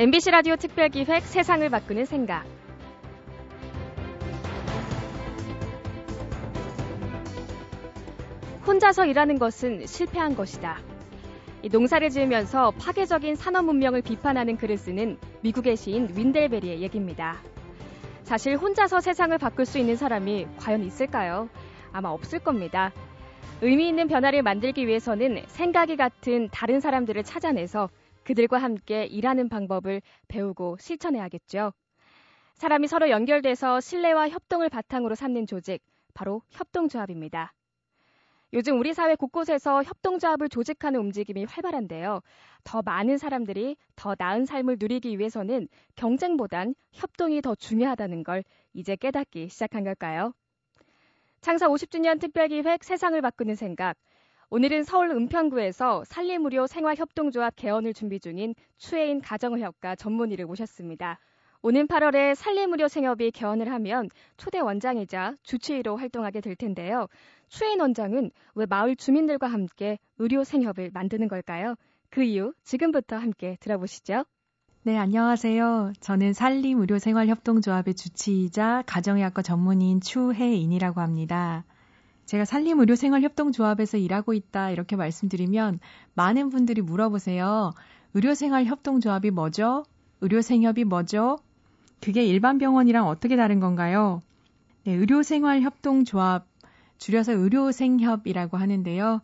MBC 라디오 특별기획 세상을 바꾸는 생각. 혼자서 일하는 것은 실패한 것이다. 농사를 지으면서 파괴적인 산업 문명을 비판하는 글을 쓰는 미국의 시인 윈델베리의 얘기입니다. 사실 혼자서 세상을 바꿀 수 있는 사람이 과연 있을까요? 아마 없을 겁니다. 의미 있는 변화를 만들기 위해서는 생각이 같은 다른 사람들을 찾아내서 그들과 함께 일하는 방법을 배우고 실천해야겠죠. 사람이 서로 연결돼서 신뢰와 협동을 바탕으로 삼는 조직, 바로 협동조합입니다. 요즘 우리 사회 곳곳에서 협동조합을 조직하는 움직임이 활발한데요. 더 많은 사람들이 더 나은 삶을 누리기 위해서는 경쟁보단 협동이 더 중요하다는 걸 이제 깨닫기 시작한 걸까요? 창사 50주년 특별기획 세상을 바꾸는 생각. 오늘은 서울 은평구에서 산림의료 생활협동조합 개원을 준비 중인 추혜인 가정의학과 전문의를 모셨습니다. 오는 8월에 산림의료 생협이 개원을 하면 초대 원장이자 주치의로 활동하게 될 텐데요. 추혜인 원장은 왜 마을 주민들과 함께 의료 생협을 만드는 걸까요? 그 이유 지금부터 함께 들어보시죠. 네, 안녕하세요. 저는 산림의료생활협동조합의 주치의자 가정의학과 전문의인 추혜인이라고 합니다. 제가 산림의료생활협동조합에서 일하고 있다 이렇게 말씀드리면 많은 분들이 물어보세요. 의료생활협동조합이 뭐죠? 의료생협이 뭐죠? 그게 일반 병원이랑 어떻게 다른 건가요? 네, 의료생활협동조합, 줄여서 의료생협이라고 하는데요.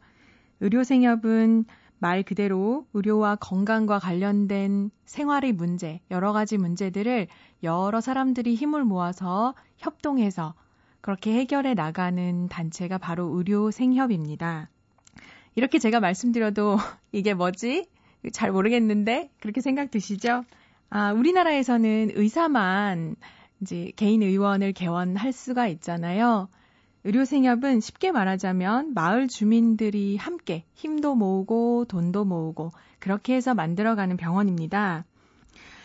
의료생협은 말 그대로 의료와 건강과 관련된 생활의 문제, 여러 가지 문제들을 여러 사람들이 힘을 모아서 협동해서 그렇게 해결해 나가는 단체가 바로 의료생협입니다. 이렇게 제가 말씀드려도 이게 뭐지? 잘 모르겠는데 그렇게 생각 드시죠? 아, 우리나라에서는 의사만 이제 개인 의원을 개원할 수가 있잖아요. 의료생협은 쉽게 말하자면 마을 주민들이 함께 힘도 모으고 돈도 모으고 그렇게 해서 만들어가는 병원입니다.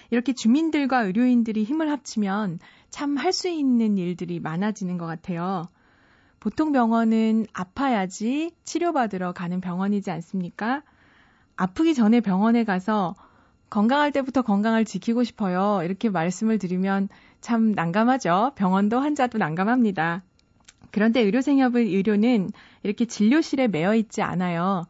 이렇게 주민들과 의료인들이 힘을 합치면 참 할 수 있는 일들이 많아지는 것 같아요. 보통 병원은 아파야지 치료받으러 가는 병원이지 않습니까? 아프기 전에 병원에 가서 건강할 때부터 건강을 지키고 싶어요. 이렇게 말씀을 드리면 참 난감하죠. 병원도 환자도 난감합니다. 그런데 의료생협의 의료는 이렇게 진료실에 매여 있지 않아요.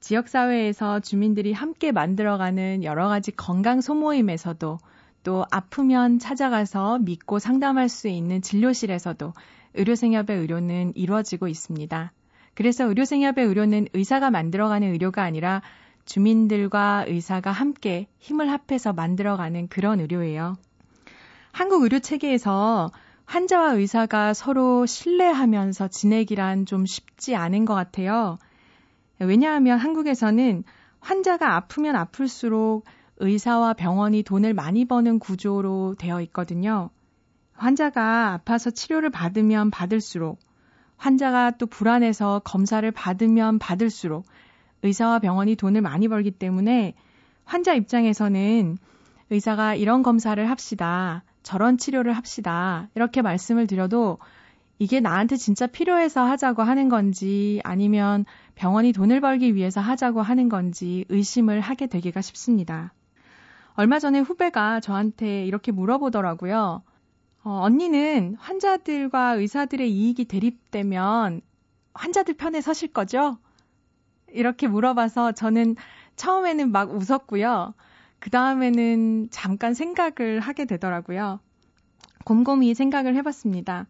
지역사회에서 주민들이 함께 만들어가는 여러 가지 건강 소모임에서도 또 아프면 찾아가서 믿고 상담할 수 있는 진료실에서도 의료생협의 의료는 이루어지고 있습니다. 그래서 의료생협의 의료는 의사가 만들어가는 의료가 아니라 주민들과 의사가 함께 힘을 합해서 만들어가는 그런 의료예요. 한국 의료 체계에서 환자와 의사가 서로 신뢰하면서 지내기란 좀 쉽지 않은 것 같아요. 왜냐하면 한국에서는 환자가 아프면 아플수록 의사와 병원이 돈을 많이 버는 구조로 되어 있거든요. 환자가 아파서 치료를 받으면 받을수록 환자가 또 불안해서 검사를 받으면 받을수록 의사와 병원이 돈을 많이 벌기 때문에 환자 입장에서는 의사가 이런 검사를 합시다. 저런 치료를 합시다. 이렇게 말씀을 드려도 이게 나한테 진짜 필요해서 하자고 하는 건지 아니면 병원이 돈을 벌기 위해서 하자고 하는 건지 의심을 하게 되기가 쉽습니다. 얼마 전에 후배가 저한테 이렇게 물어보더라고요. 어, 언니는 환자들과 의사들의 이익이 대립되면 환자들 편에 서실 거죠? 이렇게 물어봐서 저는 처음에는 막 웃었고요. 그 다음에는 잠깐 생각을 하게 되더라고요. 곰곰이 생각을 해봤습니다.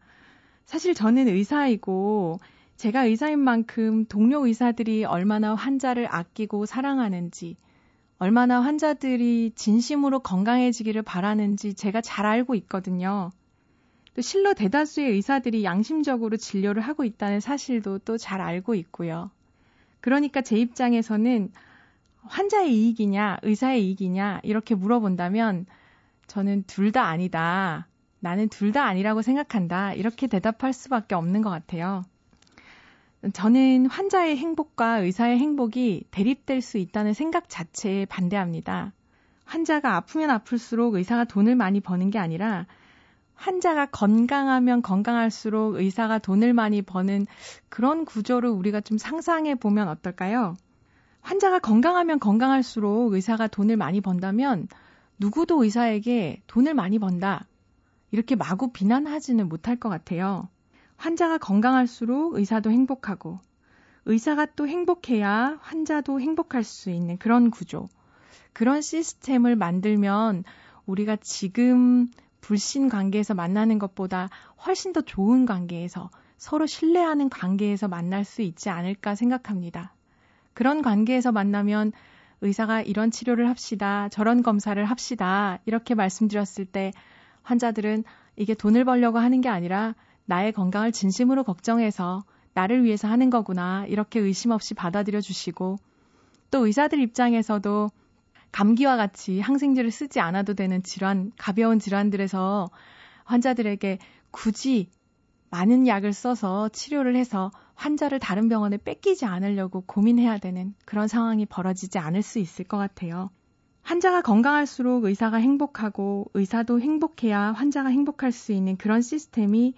사실 저는 의사이고 제가 의사인 만큼 동료 의사들이 얼마나 환자를 아끼고 사랑하는지, 얼마나 환자들이 진심으로 건강해지기를 바라는지 제가 잘 알고 있거든요. 또 실로 대다수의 의사들이 양심적으로 진료를 하고 있다는 사실도 또 잘 알고 있고요. 그러니까 제 입장에서는 환자의 이익이냐, 의사의 이익이냐, 이렇게 물어본다면 저는 둘 다 아니다. 나는 둘 다 아니라고 생각한다. 이렇게 대답할 수밖에 없는 것 같아요. 저는 환자의 행복과 의사의 행복이 대립될 수 있다는 생각 자체에 반대합니다. 환자가 아프면 아플수록 의사가 돈을 많이 버는 게 아니라 환자가 건강하면 건강할수록 의사가 돈을 많이 버는 그런 구조를 우리가 좀 상상해 보면 어떨까요? 환자가 건강하면 건강할수록 의사가 돈을 많이 번다면 누구도 의사에게 돈을 많이 번다. 이렇게 마구 비난하지는 못할 것 같아요. 환자가 건강할수록 의사도 행복하고, 의사가 또 행복해야 환자도 행복할 수 있는 그런 구조. 그런 시스템을 만들면 우리가 지금 불신 관계에서 만나는 것보다 훨씬 더 좋은 관계에서 서로 신뢰하는 관계에서 만날 수 있지 않을까 생각합니다. 그런 관계에서 만나면 의사가 이런 치료를 합시다, 저런 검사를 합시다, 이렇게 말씀드렸을 때 환자들은 이게 돈을 벌려고 하는 게 아니라 나의 건강을 진심으로 걱정해서 나를 위해서 하는 거구나, 이렇게 의심 없이 받아들여 주시고 또 의사들 입장에서도 감기와 같이 항생제를 쓰지 않아도 되는 질환, 가벼운 질환들에서 환자들에게 굳이 많은 약을 써서 치료를 해서 환자를 다른 병원에 뺏기지 않으려고 고민해야 되는 그런 상황이 벌어지지 않을 수 있을 것 같아요. 환자가 건강할수록 의사가 행복하고 의사도 행복해야 환자가 행복할 수 있는 그런 시스템이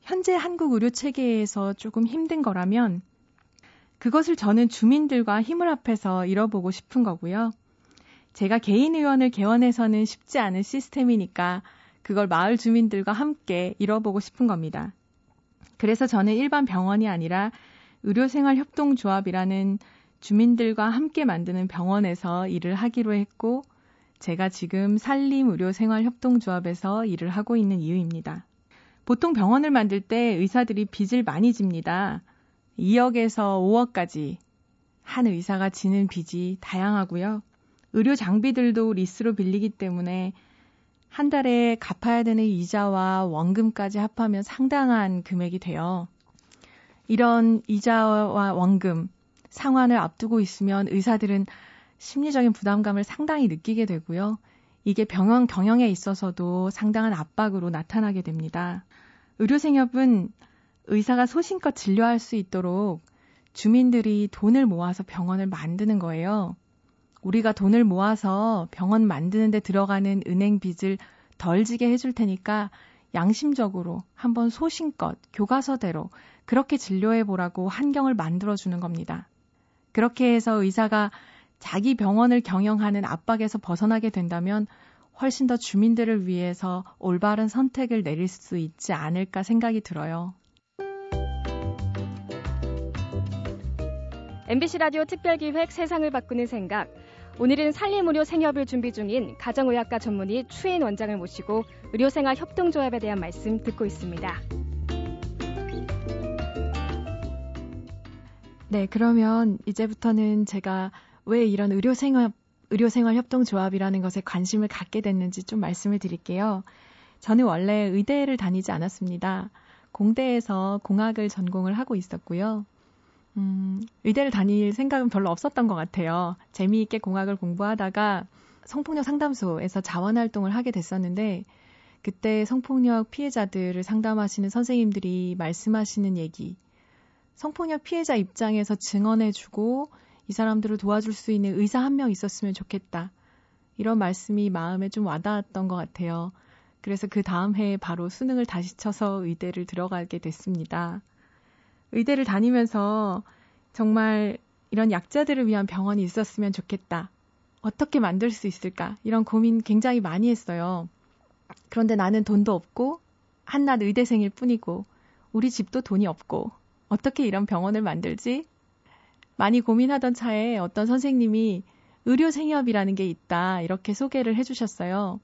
현재 한국 의료 체계에서 조금 힘든 거라면 그것을 저는 주민들과 힘을 합해서 잃어보고 싶은 거고요. 제가 개인 의원을 개원해서는 쉽지 않은 시스템이니까 그걸 마을 주민들과 함께 잃어보고 싶은 겁니다. 그래서 저는 일반 병원이 아니라 의료생활협동조합이라는 주민들과 함께 만드는 병원에서 일을 하기로 했고, 제가 지금 산림의료생활협동조합에서 일을 하고 있는 이유입니다. 보통 병원을 만들 때 의사들이 빚을 많이 집니다. 2억에서 5억까지 한 의사가 지는 빚이 다양하고요. 의료 장비들도 리스로 빌리기 때문에 한 달에 갚아야 되는 이자와 원금까지 합하면 상당한 금액이 돼요. 이런 이자와 원금 상환을 앞두고 있으면 의사들은 심리적인 부담감을 상당히 느끼게 되고요. 이게 병원 경영에 있어서도 상당한 압박으로 나타나게 됩니다. 의료생협은 의사가 소신껏 진료할 수 있도록 주민들이 돈을 모아서 병원을 만드는 거예요. 우리가 돈을 모아서 병원 만드는데 들어가는 은행 빚을 덜 지게 해줄 테니까 양심적으로 한번 소신껏 교과서대로 그렇게 진료해 보라고 환경을 만들어주는 겁니다. 그렇게 해서 의사가 자기 병원을 경영하는 압박에서 벗어나게 된다면 훨씬 더 주민들을 위해서 올바른 선택을 내릴 수 있지 않을까 생각이 들어요. MBC 라디오 특별기획 세상을 바꾸는 생각. 오늘은 산림의료 생협을 준비 중인 가정의학과 전문의 추인 원장을 모시고 의료생활 협동조합에 대한 말씀 듣고 있습니다. 네, 그러면 이제부터는 제가 왜 이런 의료생활, 의료생활 협동조합이라는 것에 관심을 갖게 됐는지 좀 말씀을 드릴게요. 저는 원래 의대를 다니지 않았습니다. 공대에서 공학을 전공을 하고 있었고요. 음, 의대를 다닐 생각은 별로 없었던 것 같아요. 재미있게 공학을 공부하다가 성폭력 상담소에서 자원 활동을 하게 됐었는데 그때 성폭력 피해자들을 상담하시는 선생님들이 말씀하시는 얘기, 성폭력 피해자 입장에서 증언해주고 이 사람들을 도와줄 수 있는 의사 한 명 있었으면 좋겠다. 이런 말씀이 마음에 좀 와닿았던 것 같아요. 그래서 그 다음 해에 바로 수능을 다시 쳐서 의대를 들어가게 됐습니다. 의대를 다니면서 정말 이런 약자들을 위한 병원이 있었으면 좋겠다. 어떻게 만들 수 있을까? 이런 고민 굉장히 많이 했어요. 그런데 나는 돈도 없고, 한낱 의대생일 뿐이고, 우리 집도 돈이 없고, 어떻게 이런 병원을 만들지? 많이 고민하던 차에 어떤 선생님이 의료 생협이라는 게 있다. 이렇게 소개를 해주셨어요.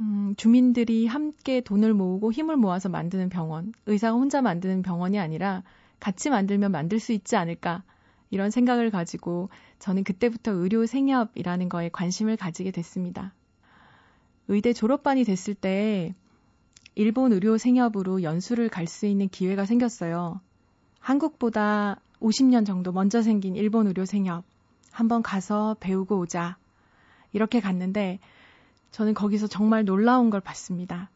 음, 주민들이 함께 돈을 모으고 힘을 모아서 만드는 병원, 의사가 혼자 만드는 병원이 아니라 같이 만들면 만들 수 있지 않을까 이런 생각을 가지고 저는 그때부터 의료 생협이라는 거에 관심을 가지게 됐습니다. 의대 졸업반이 됐을 때 일본 의료 생협으로 연수를 갈 수 있는 기회가 생겼어요. 한국보다 50년 정도 먼저 생긴 일본 의료 생협 한번 가서 배우고 오자. 이렇게 갔는데 저는 거기서 정말 놀라운 걸 봤습니다.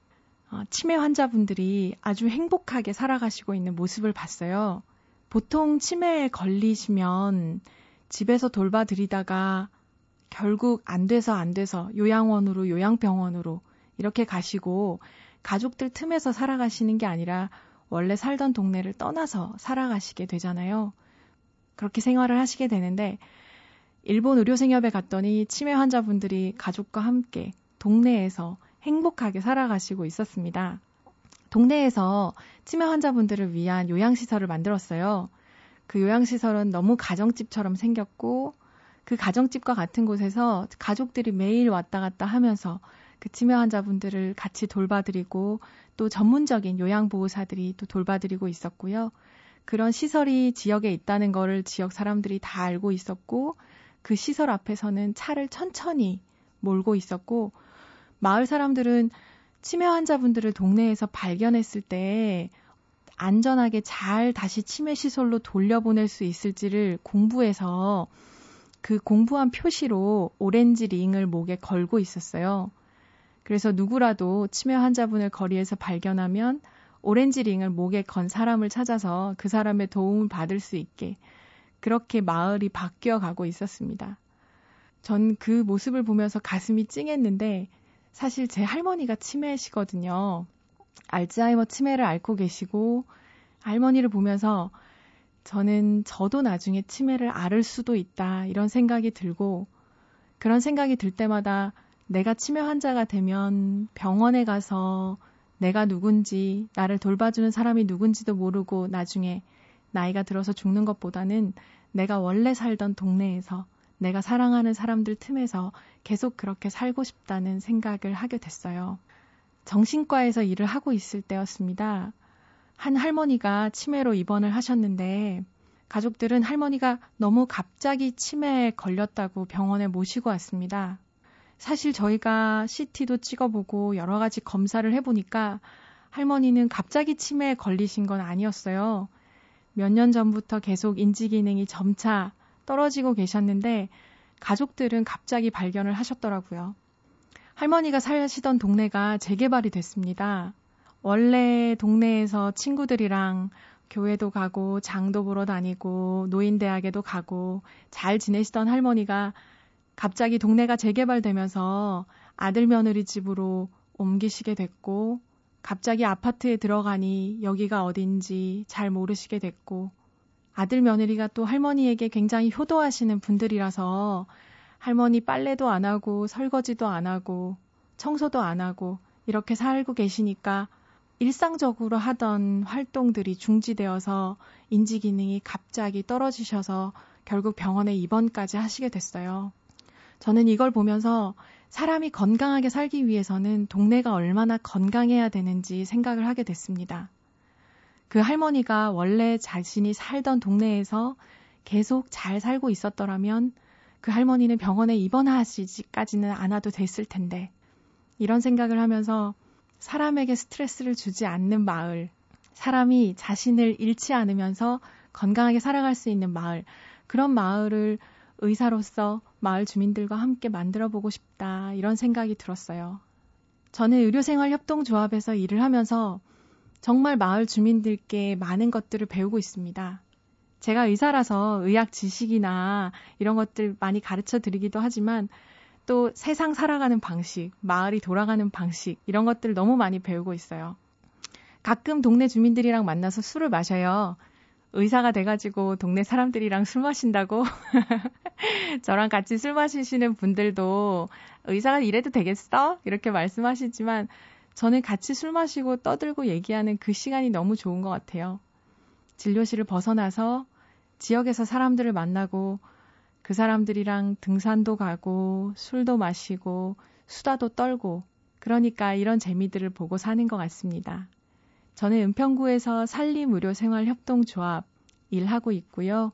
어, 치매 환자분들이 아주 행복하게 살아가시고 있는 모습을 봤어요. 보통 치매에 걸리시면 집에서 돌봐드리다가 결국 안 돼서 안 돼서 요양원으로 요양병원으로 이렇게 가시고 가족들 틈에서 살아가시는 게 아니라 원래 살던 동네를 떠나서 살아가시게 되잖아요. 그렇게 생활을 하시게 되는데 일본 의료생협에 갔더니 치매 환자분들이 가족과 함께 동네에서 행복하게 살아가시고 있었습니다. 동네에서 치매 환자분들을 위한 요양시설을 만들었어요. 그 요양시설은 너무 가정집처럼 생겼고 그 가정집과 같은 곳에서 가족들이 매일 왔다 갔다 하면서 그 치매 환자분들을 같이 돌봐드리고 또 전문적인 요양보호사들이 또 돌봐드리고 있었고요. 그런 시설이 지역에 있다는 거를 지역 사람들이 다 알고 있었고 그 시설 앞에서는 차를 천천히 몰고 있었고 마을 사람들은 치매 환자분들을 동네에서 발견했을 때 안전하게 잘 다시 치매 시설로 돌려보낼 수 있을지를 공부해서 그 공부한 표시로 오렌지 링을 목에 걸고 있었어요. 그래서 누구라도 치매 환자분을 거리에서 발견하면 오렌지 링을 목에 건 사람을 찾아서 그 사람의 도움을 받을 수 있게 그렇게 마을이 바뀌어 가고 있었습니다. 전 그 모습을 보면서 가슴이 찡했는데 사실 제 할머니가 치매시거든요. 알츠하이머 치매를 앓고 계시고 할머니를 보면서 저는 저도 나중에 치매를 앓을 수도 있다 이런 생각이 들고 그런 생각이 들 때마다 내가 치매 환자가 되면 병원에 가서 내가 누군지, 나를 돌봐주는 사람이 누군지도 모르고 나중에 나이가 들어서 죽는 것보다는 내가 원래 살던 동네에서 내가 사랑하는 사람들 틈에서 계속 그렇게 살고 싶다는 생각을 하게 됐어요. 정신과에서 일을 하고 있을 때였습니다. 한 할머니가 치매로 입원을 하셨는데 가족들은 할머니가 너무 갑자기 치매에 걸렸다고 병원에 모시고 왔습니다. 사실 저희가 CT도 찍어보고 여러 가지 검사를 해보니까 할머니는 갑자기 치매에 걸리신 건 아니었어요. 몇 년 전부터 계속 인지 기능이 점차 떨어지고 계셨는데 가족들은 갑자기 발견을 하셨더라고요. 할머니가 사시던 동네가 재개발이 됐습니다. 원래 동네에서 친구들이랑 교회도 가고 장도 보러 다니고 노인대학에도 가고 잘 지내시던 할머니가 갑자기 동네가 재개발되면서 아들 며느리 집으로 옮기시게 됐고, 갑자기 아파트에 들어가니 여기가 어딘지 잘 모르시게 됐고, 아들 며느리가 또 할머니에게 굉장히 효도하시는 분들이라서 할머니 빨래도 안 하고 설거지도 안 하고 청소도 안 하고 이렇게 살고 계시니까 일상적으로 하던 활동들이 중지되어서 인지 기능이 갑자기 떨어지셔서 결국 병원에 입원까지 하시게 됐어요. 저는 이걸 보면서 사람이 건강하게 살기 위해서는 동네가 얼마나 건강해야 되는지 생각을 하게 됐습니다. 그 할머니가 원래 자신이 살던 동네에서 계속 잘 살고 있었더라면 그 할머니는 병원에 입원하시지까지는 않아도 됐을 텐데 이런 생각을 하면서 사람에게 스트레스를 주지 않는 마을, 사람이 자신을 잃지 않으면서 건강하게 살아갈 수 있는 마을, 그런 마을을 의사로서 마을 주민들과 함께 만들어 보고 싶다 이런 생각이 들었어요. 저는 의료생활협동조합에서 일을 하면서 정말 마을 주민들께 많은 것들을 배우고 있습니다. 제가 의사라서 의학 지식이나 이런 것들 많이 가르쳐 드리기도 하지만 또 세상 살아가는 방식, 마을이 돌아가는 방식 이런 것들 너무 많이 배우고 있어요. 가끔 동네 주민들이랑 만나서 술을 마셔요. 의사가 돼가지고 동네 사람들이랑 술 마신다고 저랑 같이 술 마시시는 분들도 의사가 이래도 되겠어? 이렇게 말씀하시지만 저는 같이 술 마시고 떠들고 얘기하는 그 시간이 너무 좋은 것 같아요. 진료실을 벗어나서 지역에서 사람들을 만나고 그 사람들이랑 등산도 가고 술도 마시고 수다도 떨고 그러니까 이런 재미들을 보고 사는 것 같습니다. 저는 은평구에서 산림의료생활협동조합 일하고 있고요.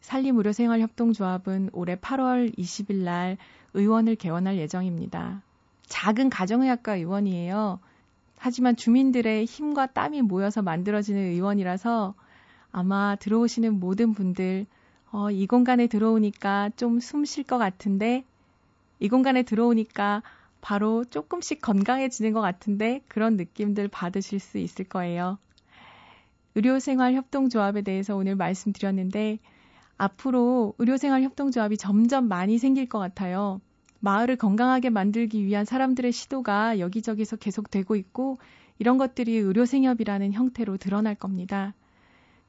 산림의료생활협동조합은 올해 8월 20일 날 의원을 개원할 예정입니다. 작은 가정의학과 의원이에요. 하지만 주민들의 힘과 땀이 모여서 만들어지는 의원이라서 아마 들어오시는 모든 분들, 어, 이 공간에 들어오니까 좀 숨 쉴 것 같은데, 이 공간에 들어오니까 바로 조금씩 건강해지는 것 같은데 그런 느낌들 받으실 수 있을 거예요. 의료생활 협동조합에 대해서 오늘 말씀드렸는데 앞으로 의료생활 협동조합이 점점 많이 생길 것 같아요. 마을을 건강하게 만들기 위한 사람들의 시도가 여기저기서 계속되고 있고 이런 것들이 의료생협이라는 형태로 드러날 겁니다.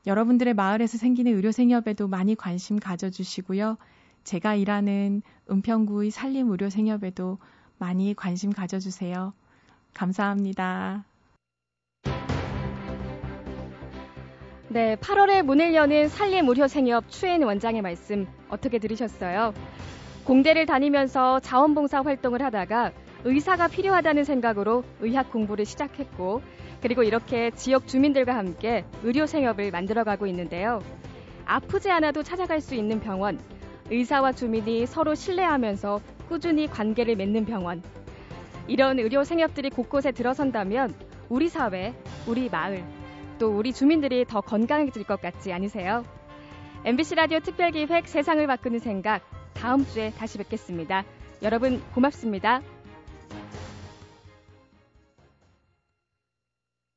여러분들의 마을에서 생기는 의료생협에도 많이 관심 가져주시고요. 제가 일하는 은평구의 산림의료생협에도 많이 관심 가져주세요. 감사합니다. 네, 8월에 문을 여는 산림 의료생협 추인 원장의 말씀 어떻게 들으셨어요? 공대를 다니면서 자원봉사 활동을 하다가 의사가 필요하다는 생각으로 의학 공부를 시작했고 그리고 이렇게 지역 주민들과 함께 의료생협을 만들어가고 있는데요. 아프지 않아도 찾아갈 수 있는 병원, 의사와 주민이 서로 신뢰하면서 꾸준히 관계를 맺는 병원. 이런 의료 생협들이 곳곳에 들어선다면 우리 사회, 우리 마을, 또 우리 주민들이 더 건강해질 것 같지 않으세요? MBC 라디오 특별기획 세상을 바꾸는 생각 다음 주에 다시 뵙겠습니다. 여러분 고맙습니다.